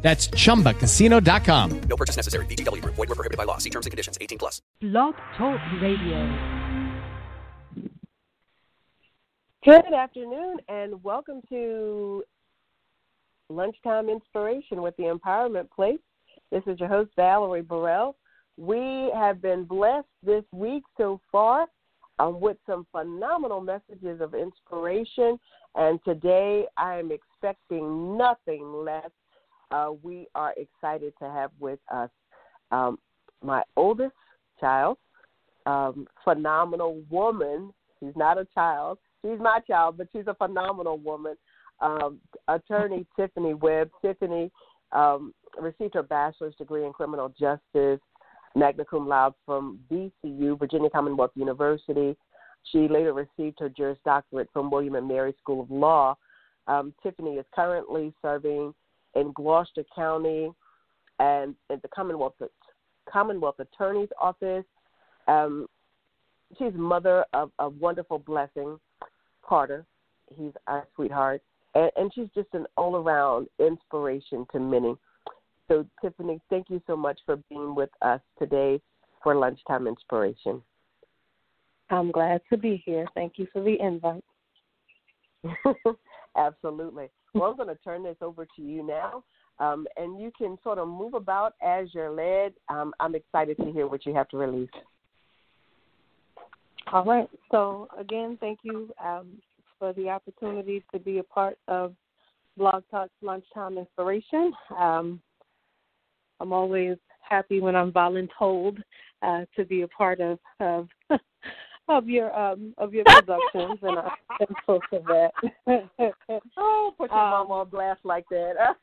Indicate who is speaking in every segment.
Speaker 1: That's chumbacasino.com.
Speaker 2: No purchase necessary. VGW Group. Void were prohibited by law. See terms and conditions. 18 plus.
Speaker 3: Blog Talk Radio.
Speaker 4: Good afternoon, and welcome to Lunchtime Inspiration with the Empowerment Place. This is your host, Valerie Burrell. We have been blessed this week so far um, with some phenomenal messages of inspiration, and today I am expecting nothing less uh, we are excited to have with us um, my oldest child, um, phenomenal woman. She's not a child. She's my child, but she's a phenomenal woman. Um, attorney Tiffany Webb. Tiffany um, received her bachelor's degree in criminal justice, magna cum laude from VCU, Virginia Commonwealth University. She later received her Juris Doctorate from William and Mary School of Law. Um, Tiffany is currently serving in Gloucester County and at the Commonwealth Commonwealth Attorney's Office. Um, she's mother of a wonderful blessing, Carter. He's our sweetheart, and, and she's just an all-around inspiration to many. So, Tiffany, thank you so much for being with us today for lunchtime inspiration.
Speaker 5: I'm glad to be here. Thank you for the invite.
Speaker 4: Absolutely. Well, I'm going to turn this over to you now, um, and you can sort of move about as you're led. Um, I'm excited to hear what you have to release.
Speaker 5: All right. So, again, thank you um, for the opportunity to be a part of Blog Talk's Lunchtime Inspiration. Um, I'm always happy when I'm voluntold uh, to be a part of, of of your um of your productions, and I'm thankful for that.
Speaker 4: oh, put your um, mom on blast like that.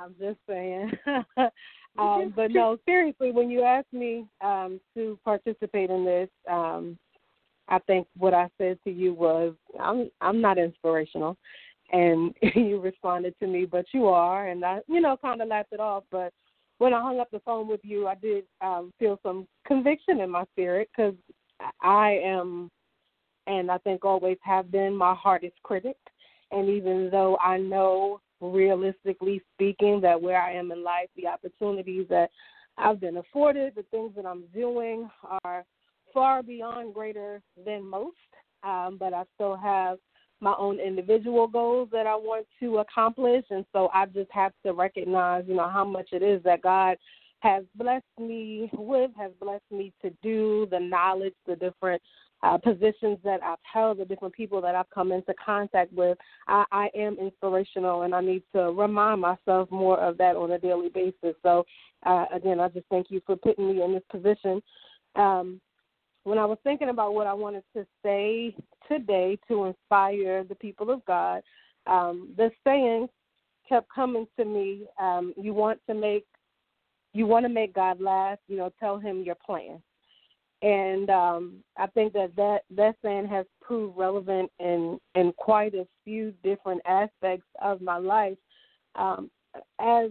Speaker 5: I'm just saying. um, but no, seriously, when you asked me um, to participate in this, um, I think what I said to you was, "I'm I'm not inspirational," and you responded to me, "But you are," and I, you know, kind of laughed it off, but when I hung up the phone with you, I did um, feel some conviction in my spirit because I am, and I think always have been, my hardest critic. And even though I know, realistically speaking, that where I am in life, the opportunities that I've been afforded, the things that I'm doing are far beyond greater than most. Um, but I still have my own individual goals that I want to accomplish. And so I just have to recognize, you know, how much it is that God has blessed me with, has blessed me to do, the knowledge, the different uh, positions that I've held, the different people that I've come into contact with. I, I am inspirational, and I need to remind myself more of that on a daily basis. So, uh, again, I just thank you for putting me in this position. Um, when I was thinking about what I wanted to say today to inspire the people of God, um, the saying kept coming to me. Um, you want to make you want to make God laugh, you know, tell him your plan. And um, I think that, that that saying has proved relevant in in quite a few different aspects of my life. Um, as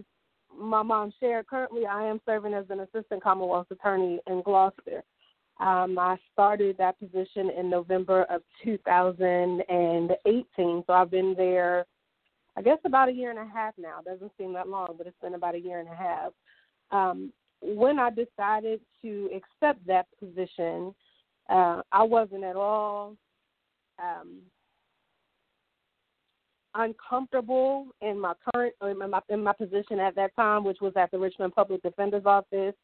Speaker 5: my mom shared, currently I am serving as an assistant Commonwealth attorney in Gloucester. Um, I started that position in November of 2018, so I've been there, I guess, about a year and a half now. It doesn't seem that long, but it's been about a year and a half um, when I decided to accept that position, uh, I wasn't at all um, uncomfortable in my current in my, in my position at that time, which was at the Richmond Public Defender's Office.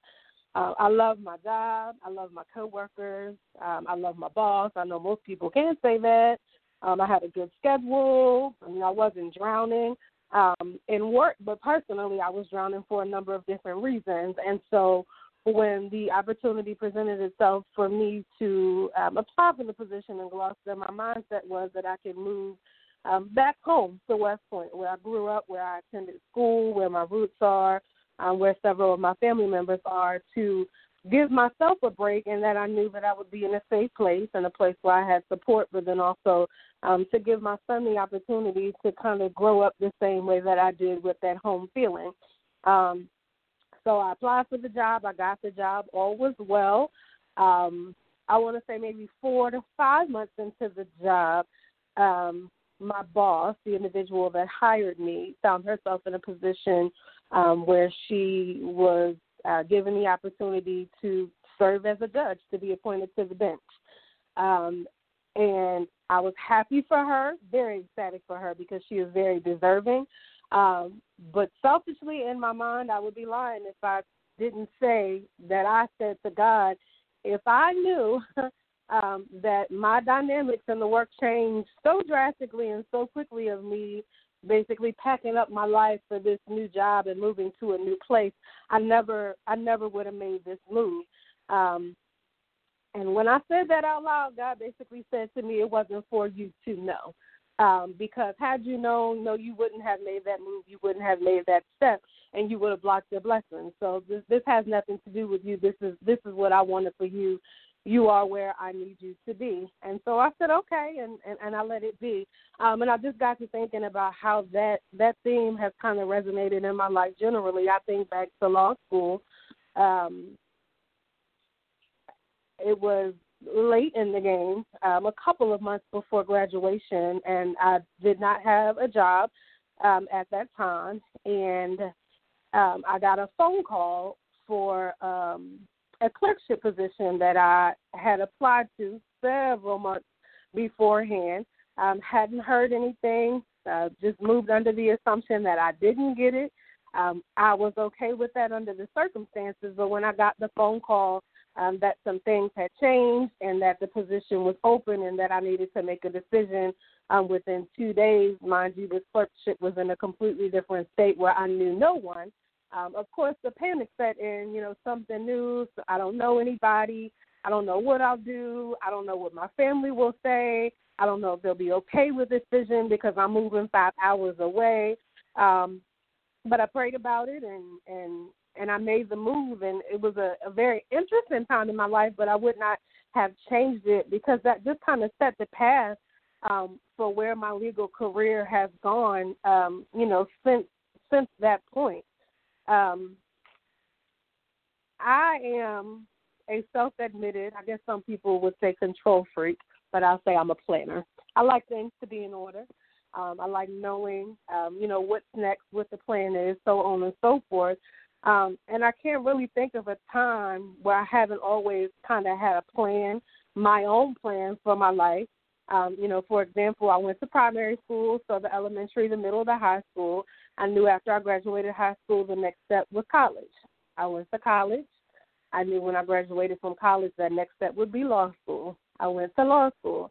Speaker 5: Uh, I love my job. I love my coworkers. Um, I love my boss. I know most people can't say that. Um, I had a good schedule. I mean, I wasn't drowning um, in work, but personally, I was drowning for a number of different reasons. And so, when the opportunity presented itself for me to um, apply for the position in Gloucester, my mindset was that I could move um, back home to West Point, where I grew up, where I attended school, where my roots are, um, where several of my family members are, to give myself a break and that I knew that I would be in a safe place and a place where I had support, but then also um, to give my son the opportunity to kind of grow up the same way that I did with that home feeling. Um, so I applied for the job. I got the job. All was well. Um, I want to say maybe four to five months into the job, um, my boss, the individual that hired me, found herself in a position um, where she was uh, given the opportunity to serve as a judge, to be appointed to the bench. Um, and I was happy for her, very ecstatic for her because she is very deserving. Um, but selfishly in my mind, I would be lying if I didn't say that I said to God, if I knew um, that my dynamics in the work changed so drastically and so quickly of me basically packing up my life for this new job and moving to a new place, I never I never would have made this move. Um, and when I said that out loud, God basically said to me, "It wasn't for you to know." Um, because had you known, no, you wouldn't have made that move. You wouldn't have made that step, and you would have blocked your blessing. So this this has nothing to do with you. This is this is what I wanted for you. You are where I need you to be. And so I said, okay, and and, and I let it be. Um, and I just got to thinking about how that that theme has kind of resonated in my life generally. I think back to law school. Um, it was late in the game, um, a couple of months before graduation, and I did not have a job um, at that time. And um, I got a phone call for um, a clerkship position that I had applied to several months beforehand. Um, hadn't heard anything. Uh, just moved under the assumption that I didn't get it. Um, I was okay with that under the circumstances, but when I got the phone call um, that some things had changed and that the position was open and that I needed to make a decision um, within two days. Mind you, this clerkship was in a completely different state where I knew no one. Um, of course, the panic set in, you know, something new. So I don't know anybody. I don't know what I'll do. I don't know what my family will say. I don't know if they'll be okay with this vision because I'm moving five hours away. Um, but I prayed about it and and and I made the move, and it was a, a very interesting time in my life. But I would not have changed it because that just kind of set the path um, for where my legal career has gone. Um, you know, since since that point, um, I am a self-admitted. I guess some people would say control freak, but I'll say I'm a planner. I like things to be in order. Um, I like knowing, um, you know, what's next, what the plan is, so on and so forth. Um, and I can't really think of a time where I haven't always kind of had a plan, my own plan for my life. Um, you know, for example, I went to primary school, so the elementary, the middle, the high school. I knew after I graduated high school, the next step was college. I went to college. I knew when I graduated from college, that next step would be law school. I went to law school.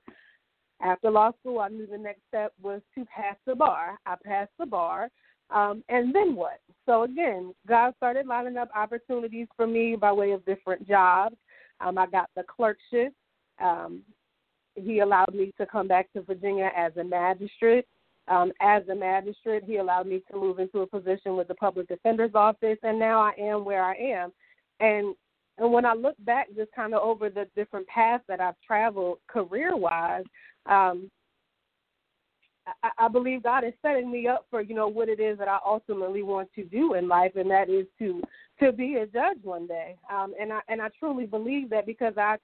Speaker 5: After law school, I knew the next step was to pass the bar. I passed the bar. Um, and then what? So again, God started lining up opportunities for me by way of different jobs. Um, I got the clerkship. Um, he allowed me to come back to Virginia as a magistrate. Um, as a magistrate, he allowed me to move into a position with the public defender's office, and now I am where I am. And and when I look back, just kind of over the different paths that I've traveled career wise, um, I, I believe God is setting me up for you know what it is that I ultimately want to do in life, and that is to to be a judge one day. Um, and I and I truly believe that because I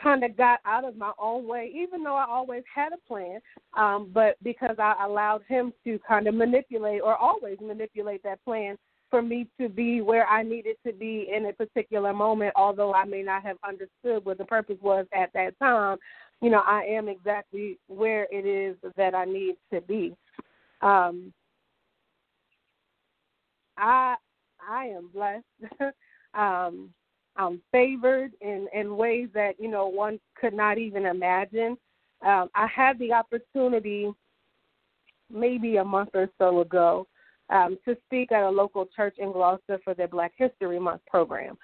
Speaker 5: kind of got out of my own way, even though I always had a plan, um, but because I allowed Him to kind of manipulate or always manipulate that plan for me to be where I needed to be in a particular moment, although I may not have understood what the purpose was at that time you know, I am exactly where it is that I need to be. Um, I I am blessed. um, I'm favored in in ways that you know one could not even imagine. Um, I had the opportunity, maybe a month or so ago, um, to speak at a local church in Gloucester for their Black History Month program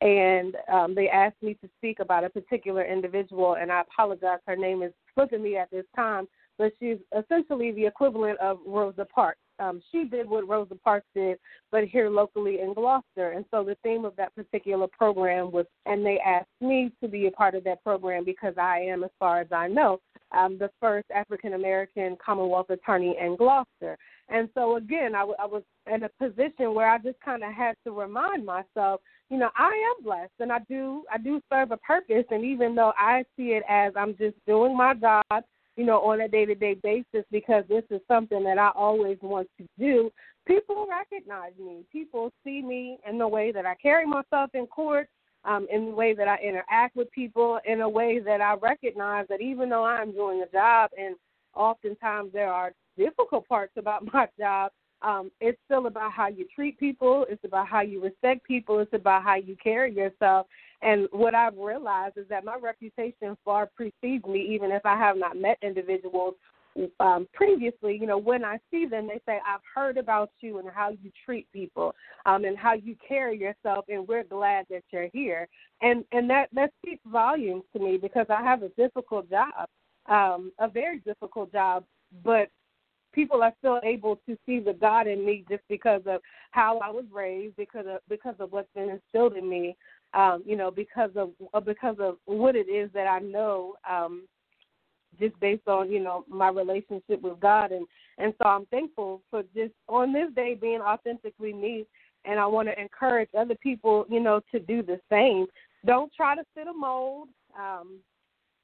Speaker 5: and um, they asked me to speak about a particular individual, and I apologize. Her name is slipping me at this time, but she's essentially the equivalent of Rosa Parks. Um, she did what Rosa Parks did, but here locally in Gloucester. And so the theme of that particular program was, and they asked me to be a part of that program because I am, as far as I know, um, the first African American Commonwealth attorney in Gloucester. And so again, I, w- I was in a position where I just kind of had to remind myself, you know, I am blessed and I do I do serve a purpose. And even though I see it as I'm just doing my job you know, on a day to day basis because this is something that I always want to do. People recognize me. People see me in the way that I carry myself in court, um, in the way that I interact with people, in a way that I recognize that even though I'm doing a job and oftentimes there are difficult parts about my job, um, it's still about how you treat people. It's about how you respect people. It's about how you carry yourself. And what I've realized is that my reputation far precedes me, even if I have not met individuals um, previously. You know, when I see them, they say, "I've heard about you and how you treat people, um, and how you carry yourself, and we're glad that you're here." And and that that speaks volumes to me because I have a difficult job, um, a very difficult job, but people are still able to see the God in me just because of how I was raised, because of because of what's been instilled in me, um, you know, because of uh, because of what it is that I know, um, just based on you know my relationship with God, and and so I'm thankful for just on this day being authentically me, and I want to encourage other people, you know, to do the same. Don't try to fit a mold. Um,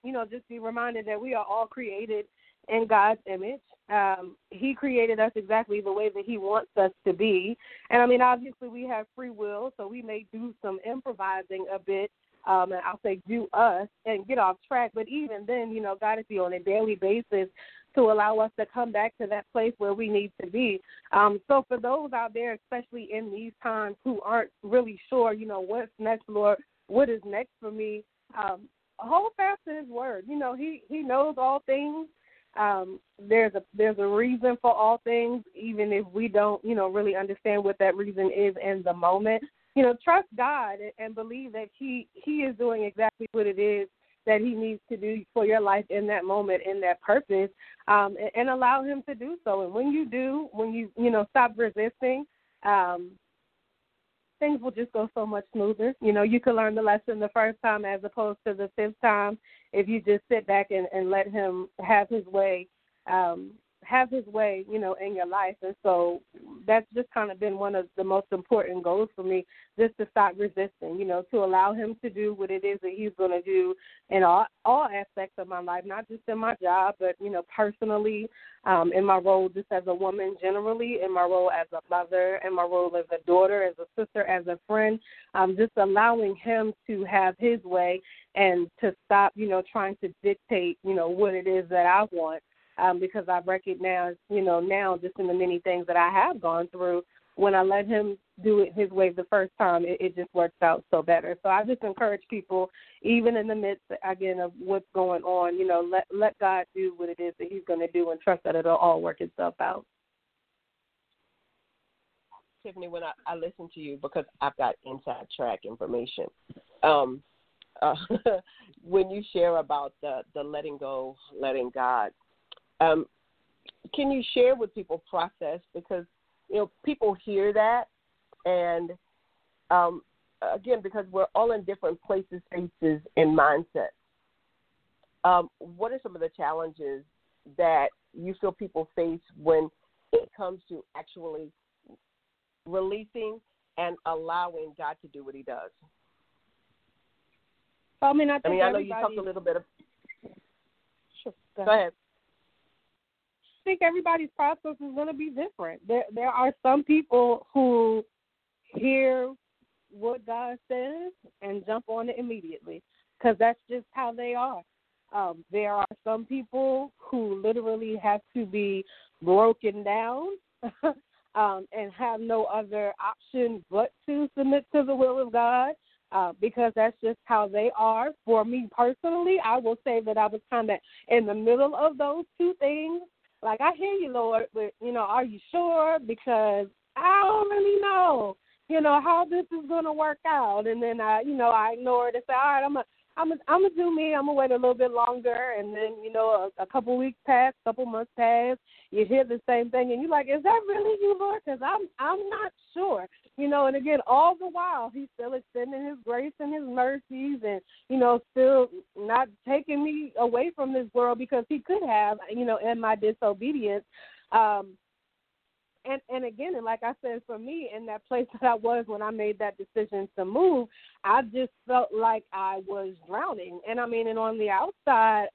Speaker 5: you know, just be reminded that we are all created in God's image. Um, he created us exactly the way that He wants us to be. And I mean, obviously, we have free will, so we may do some improvising a bit, um, and I'll say do us and get off track. But even then, you know, God is on a daily basis to allow us to come back to that place where we need to be. Um, so for those out there, especially in these times, who aren't really sure, you know, what's next, Lord, what is next for me, um, hold fast to His word. You know, He He knows all things um, there's a there's a reason for all things, even if we don't, you know, really understand what that reason is in the moment. You know, trust God and believe that He He is doing exactly what it is that He needs to do for your life in that moment, in that purpose, um, and, and allow Him to do so. And when you do, when you you know stop resisting, um, things will just go so much smoother. You know, you can learn the lesson the first time as opposed to the fifth time if you just sit back and, and let him have his way um, have his way, you know, in your life. And so that's just kind of been one of the most important goals for me, just to stop resisting, you know, to allow him to do what it is that he's going to do in all all aspects of my life, not just in my job, but you know, personally, um, in my role just as a woman, generally, in my role as a mother, in my role as a daughter, as a sister, as a friend, um, just allowing him to have his way and to stop, you know, trying to dictate, you know, what it is that I want um, because I've recognized, you know, now just in the many things that I have gone through, when I let him do it his way the first time, it, it just works out so better. So I just encourage people, even in the midst again of what's going on, you know, let let God do what it is that He's going to do, and trust that it'll all work itself out.
Speaker 4: Tiffany, when I, I listen to you, because I've got inside track information, um, uh, when you share about the the letting go, letting God, um, can you share with people process because you know people hear that and um, again because we're all in different places, spaces, and mindsets. Um, what are some of the challenges that you feel people face when it comes to actually releasing and allowing God to do what He does?
Speaker 5: I mean, I, I
Speaker 4: mean, I know you talked a little bit of.
Speaker 5: Sure,
Speaker 4: go, go ahead
Speaker 5: think everybody's process is going to be different. There there are some people who hear what God says and jump on it immediately because that's just how they are. Um, there are some people who literally have to be broken down um, and have no other option but to submit to the will of God uh, because that's just how they are. For me personally, I will say that I was kind of in the middle of those two things like I hear you, Lord, but you know, are you sure? Because I don't really know, you know, how this is gonna work out. And then I, you know, I ignore it and say, all right, I'm a, I'm I'm gonna do me. I'm gonna wait a little bit longer, and then you know a, a couple weeks pass, a couple months pass. You hear the same thing, and you're like, "Is that really you, Lord?" Because I'm I'm not sure. You know, and again, all the while He's still extending His grace and His mercies, and you know, still not taking me away from this world because He could have, you know, in my disobedience. Um, and and again, and like I said, for me, in that place that I was when I made that decision to move, I just felt like I was drowning. And I mean, and on the outside,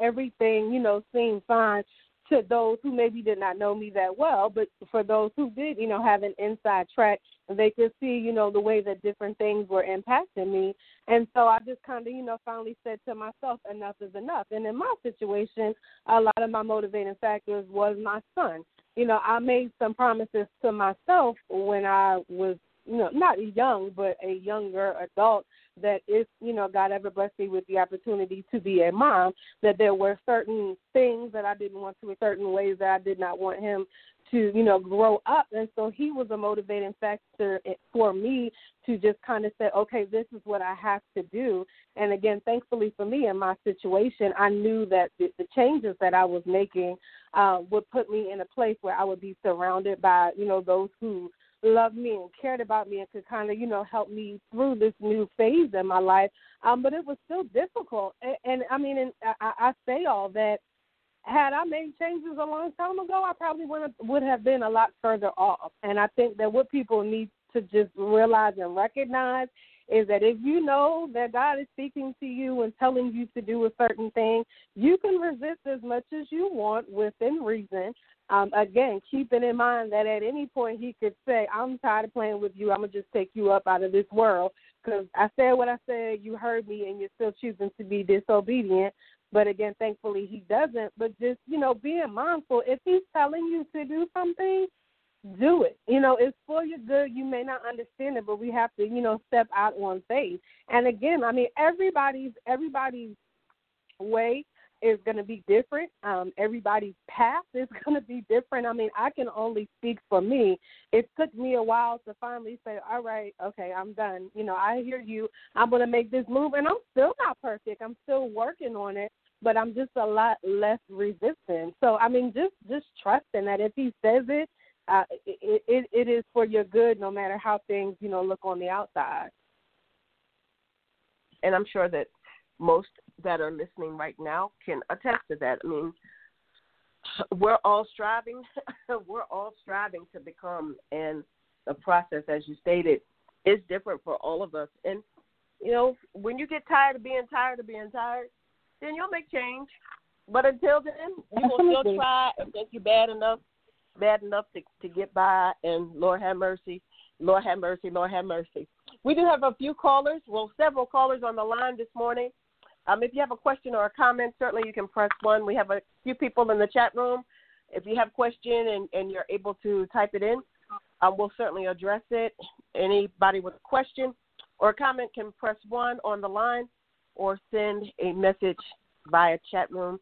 Speaker 5: everything you know seemed fine to those who maybe did not know me that well, but for those who did, you know, have an inside track, they could see, you know, the way that different things were impacting me. And so I just kind of, you know, finally said to myself, enough is enough. And in my situation, a lot of my motivating factors was my son you know, I made some promises to myself when I was, you know, not young, but a younger adult that if, you know, God ever blessed me with the opportunity to be a mom, that there were certain things that I didn't want to, certain ways that I did not want him to, you know, grow up. And so he was a motivating factor for me to just kind of say, okay, this is what I have to do. And again, thankfully for me in my situation, I knew that the, the changes that I was making uh, would put me in a place where I would be surrounded by, you know, those who loved me and cared about me and could kind of, you know, help me through this new phase in my life. Um, but it was still difficult. And, and I mean, and I, I say all that had I made changes a long time ago, I probably would have, would have been a lot further off. And I think that what people need to just realize and recognize is that if you know that God is speaking to you and telling you to do a certain thing, you can resist as much as you want within reason. Um, again, keeping in mind that at any point He could say, I'm tired of playing with you. I'm going to just take you up out of this world because I said what I said, you heard me, and you're still choosing to be disobedient. But again, thankfully he doesn't. But just, you know, being mindful, if he's telling you to do something, do it. You know, it's for your good. You may not understand it, but we have to, you know, step out on faith. And again, I mean, everybody's everybody's way is going to be different. Um, everybody's path is going to be different. I mean, I can only speak for me. It took me a while to finally say, all right, okay, I'm done. You know, I hear you. I'm going to make this move, and I'm still not perfect. I'm still working on it but I'm just a lot less resistant. So I mean, just just trusting that if he says it, uh, it, it it is for your good, no matter how things you know look on the outside.
Speaker 4: And I'm sure that most that are listening right now can attest to that. I mean, we're all striving, we're all striving to become, and the process, as you stated, is different for all of us. And you know, when you get tired of being tired of being tired, then you'll make change. But until then, you will still try and think you're bad enough, bad enough to to get by. And Lord have mercy, Lord have mercy, Lord have mercy. We do have a few callers, well, several callers on the line this morning. Um, if you have a question or a comment, certainly you can press one. We have a few people in the chat room. If you have a question and, and you're able to type it in, um, we'll certainly address it. Anybody with a question or a comment can press one on the line or send a message via chat room,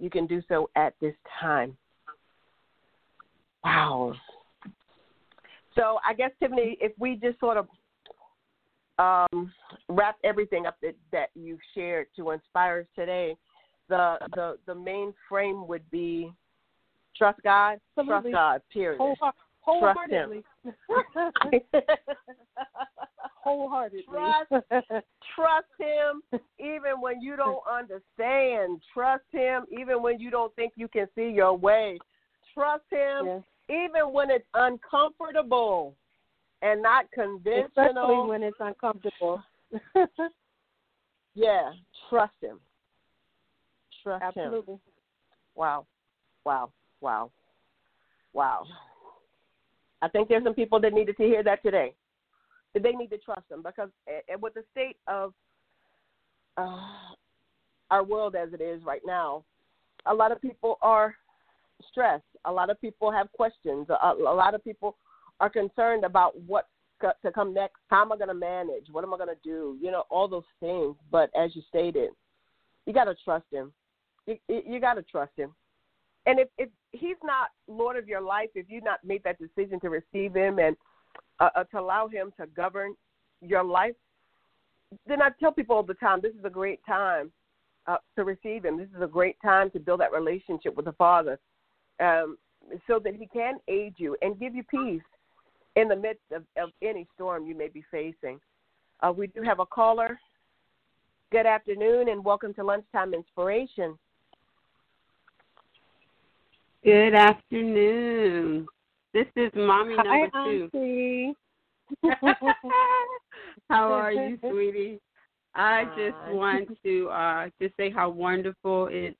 Speaker 4: you can do so at this time. Wow. So I guess Tiffany, if we just sort of um, wrap everything up that, that you've shared to inspire us today, the the the main frame would be trust God,
Speaker 5: Absolutely.
Speaker 4: trust God. Period.
Speaker 5: wholeheartedly. wholeheartedly.
Speaker 4: Trust, trust him even when you don't understand. Trust him even when you don't think you can see your way. Trust him
Speaker 5: yes.
Speaker 4: even when it's uncomfortable and not conventional.
Speaker 5: Especially when it's uncomfortable.
Speaker 4: yeah, trust him. Trust
Speaker 5: Absolutely.
Speaker 4: him. Wow. Wow. Wow. Wow. I think there's some people that needed to hear that today. That they need to trust him because with the state of uh, our world as it is right now, a lot of people are stressed. A lot of people have questions. A, a lot of people are concerned about what's to come next. How am I going to manage? What am I going to do? You know, all those things. But as you stated, you got to trust him. You, you got to trust him. And if, if he's not Lord of your life, if you've not made that decision to receive him and uh, uh, to allow him to govern your life, then I tell people all the time, this is a great time uh, to receive Him. This is a great time to build that relationship with the Father, um, so that He can aid you and give you peace in the midst of, of any storm you may be facing. Uh, we do have a caller. Good afternoon, and welcome to Lunchtime Inspiration.
Speaker 6: Good afternoon. This is mommy number
Speaker 5: Hi,
Speaker 6: two.
Speaker 5: Auntie.
Speaker 6: how are you, sweetie? I just
Speaker 4: Hi.
Speaker 6: want to uh, just say how wonderful it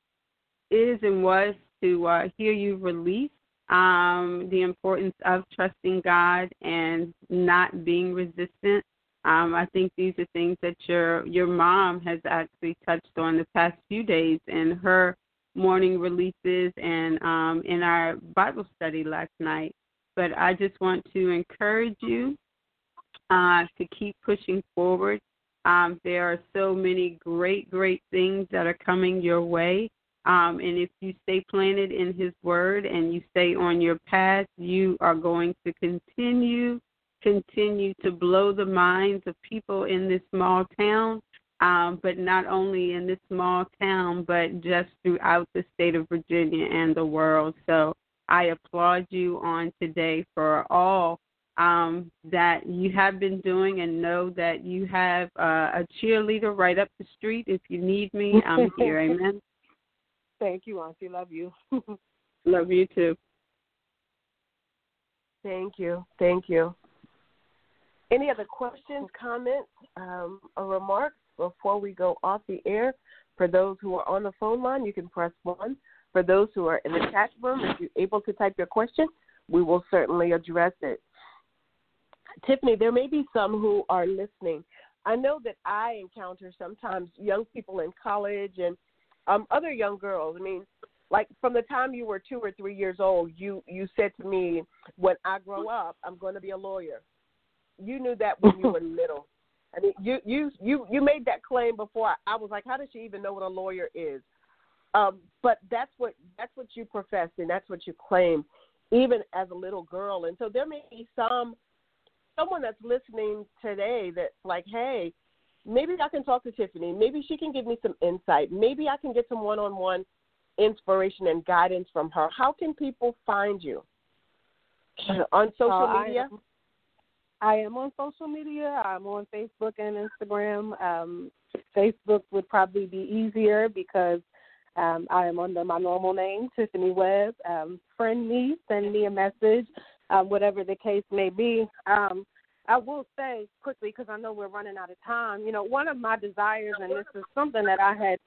Speaker 6: is and was to uh, hear you release um, the importance of trusting God and not being resistant. Um, I think these are things that your your mom has actually touched on the past few days in her morning releases and um, in our Bible study last night. But I just want to encourage you uh, to keep pushing forward. Um, there are so many great, great things that are coming your way. Um, and if you stay planted in His Word and you stay on your path, you are going to continue, continue to blow the minds of people in this small town. Um, but not only in this small town, but just throughout the state of Virginia and the world. So I applaud you on today for all um, that you have been doing and know that you have uh, a cheerleader right up the street. If you need me, I'm here. Amen.
Speaker 5: Thank you, Auntie. Love you.
Speaker 6: Love you too.
Speaker 4: Thank you. Thank you. Any other questions, comments, um, or remarks before we go off the air? For those who are on the phone line, you can press one. For those who are in the chat room, if you're able to type your question, we will certainly address it. Tiffany, there may be some who are listening. I know that I encounter sometimes young people in college and um, other young girls. I mean, like from the time you were two or three years old, you you said to me, "When I grow up, I'm going to be a lawyer." You knew that when you were little. I mean, you you you you made that claim before. I, I was like, "How does she even know what a lawyer is?" Um, but that's what that's what you profess and that's what you claim, even as a little girl. And so there may be some someone that's listening today that's like, "Hey, maybe I can talk to Tiffany. Maybe she can give me some insight. Maybe I can get some one-on-one inspiration and guidance from her. How can people find you on social
Speaker 5: Uh, I
Speaker 4: media?
Speaker 5: am- I am on social media. I'm on Facebook and Instagram. Um, Facebook would probably be easier because um, I am under my normal name, Tiffany Webb. Um, friend me, send me a message, um, whatever the case may be. Um, I will say quickly because I know we're running out of time. You know, one of my desires, and this is something that I had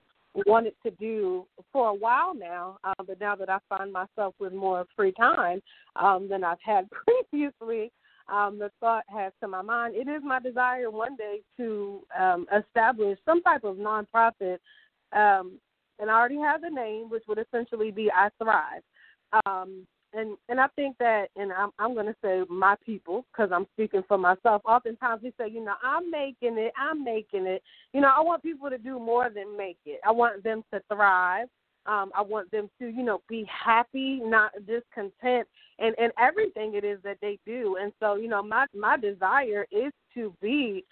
Speaker 5: wanted to do for a while now, uh, but now that I find myself with more free time um, than I've had previously, um, the thought has to my mind. It is my desire one day to um, establish some type of nonprofit, um, and I already have the name, which would essentially be I Thrive. Um, and and I think that, and I'm I'm to say my people because I'm speaking for myself. Oftentimes we say, you know, I'm making it, I'm making it. You know, I want people to do more than make it. I want them to thrive. Um, I want them to, you know, be happy, not discontent, and and everything it is that they do. And so, you know, my my desire is to be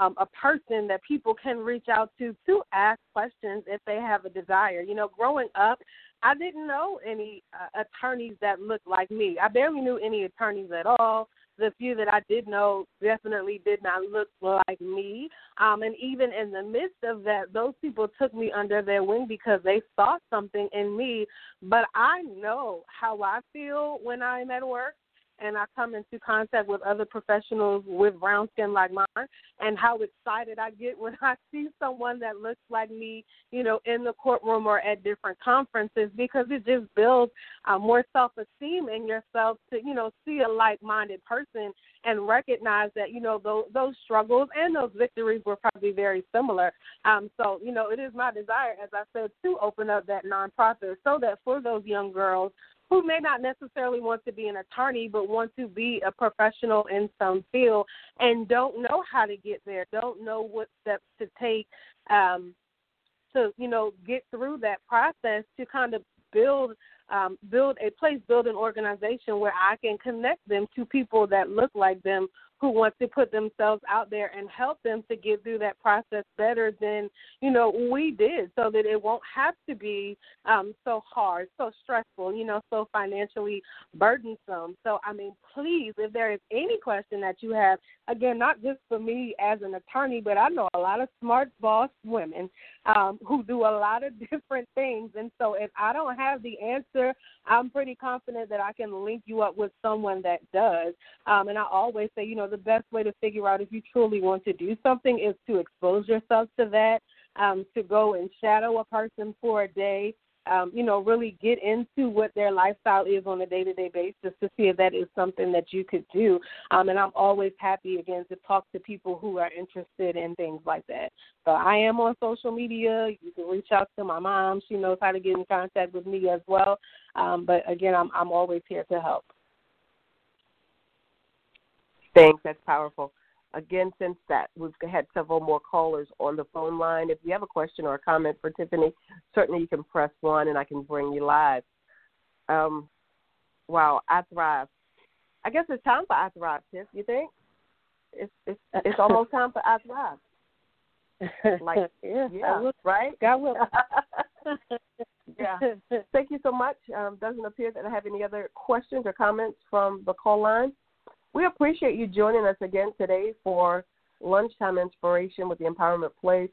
Speaker 5: um, a person that people can reach out to to ask questions if they have a desire. You know, growing up, I didn't know any uh, attorneys that looked like me. I barely knew any attorneys at all. The few that I did know definitely did not look like me. Um, and even in the midst of that, those people took me under their wing because they saw something in me. But I know how I feel when I'm at work and I come into contact with other professionals with brown skin like mine, and how excited I get when I see someone that looks like me, you know, in the courtroom or at different conferences, because it just builds uh, more self-esteem in yourself to, you know, see a like-minded person and recognize that, you know, those those struggles and those victories were probably very similar. Um, so, you know, it is my desire, as I said, to open up that nonprofit so that for those young girls who may not necessarily want to be an attorney but want to be a professional in some field and don't know how to get there, don't know what steps to take um, to, you know, get through that process to kind of build um, build a place, build an organization where I can connect them to people that look like them who want to put themselves out there and help them to get through that process better than you know we did, so that it won't have to be um, so hard, so stressful, you know, so financially burdensome. So I mean, please, if there is any question that you have, again, not just for me as an attorney, but I know a lot of smart boss women um, who do a lot of different things, and so if I don't have the answer, I'm pretty confident that I can link you up with someone that does. Um, and I always say, you know, the best way to figure out if you truly want to do something is to expose yourself to that, um, to go and shadow a person for a day. Um, you know, really get into what their lifestyle is on a day to day basis to see if that is something that you could do. Um, and I'm always happy again to talk to people who are interested in things like that. So I am on social media. You can reach out to my mom. She knows how to get in contact with me as well. Um, but again, I'm I'm always here to help.
Speaker 4: Thanks. That's powerful. Again, since that, we've had several more callers on the phone line. If you have a question or a comment for Tiffany, certainly you can press one and I can bring you live. Um, wow, I thrive. I guess it's time for I thrive, Tiff. You think? It's it's it's almost time for I thrive. Like
Speaker 5: yeah,
Speaker 4: yeah, right?
Speaker 5: God will.
Speaker 4: yeah. Thank you so much. Um, doesn't appear that I have any other questions or comments from the call line. We appreciate you joining us again today for lunchtime inspiration with the Empowerment Place.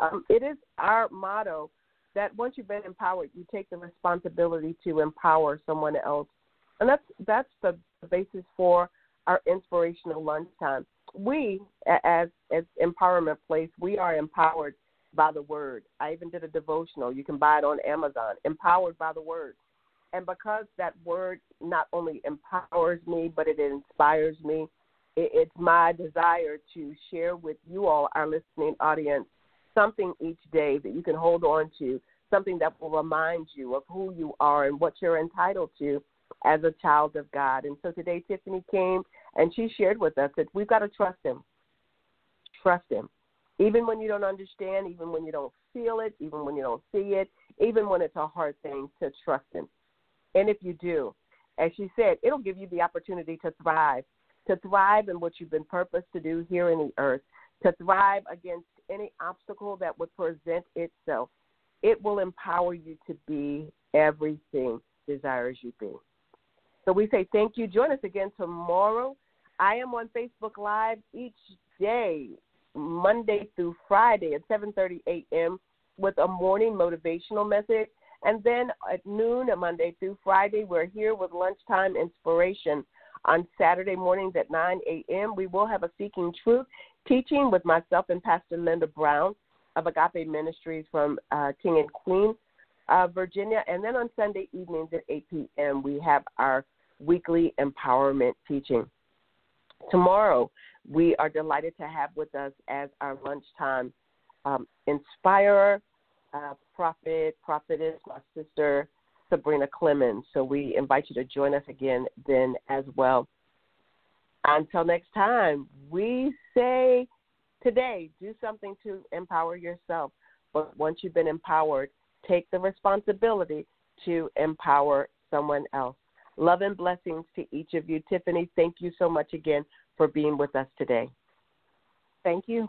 Speaker 4: Um, it is our motto that once you've been empowered, you take the responsibility to empower someone else, and that's that's the basis for our inspirational lunchtime. We, as as Empowerment Place, we are empowered by the Word. I even did a devotional. You can buy it on Amazon. Empowered by the Word. And because that word not only empowers me, but it inspires me, it's my desire to share with you all, our listening audience, something each day that you can hold on to, something that will remind you of who you are and what you're entitled to as a child of God. And so today, Tiffany came and she shared with us that we've got to trust Him. Trust Him. Even when you don't understand, even when you don't feel it, even when you don't see it, even when it's a hard thing, to trust Him. And if you do, as she said, it'll give you the opportunity to thrive, to thrive in what you've been purposed to do here in the earth, to thrive against any obstacle that would present itself. It will empower you to be everything desires you be. So we say thank you. Join us again tomorrow. I am on Facebook Live each day, Monday through Friday at 7:30 a.m. with a morning motivational message. And then at noon, Monday through Friday, we're here with lunchtime inspiration. On Saturday mornings at 9 a.m., we will have a Seeking Truth teaching with myself and Pastor Linda Brown of Agape Ministries from uh, King and Queen, uh, Virginia. And then on Sunday evenings at 8 p.m., we have our weekly empowerment teaching. Tomorrow, we are delighted to have with us as our lunchtime um, inspirer, uh, prophet, prophetess, my sister Sabrina Clemens. So we invite you to join us again then as well. Until next time, we say today, do something to empower yourself. But once you've been empowered, take the responsibility to empower someone else. Love and blessings to each of you. Tiffany, thank you so much again for being with us today.
Speaker 5: Thank you.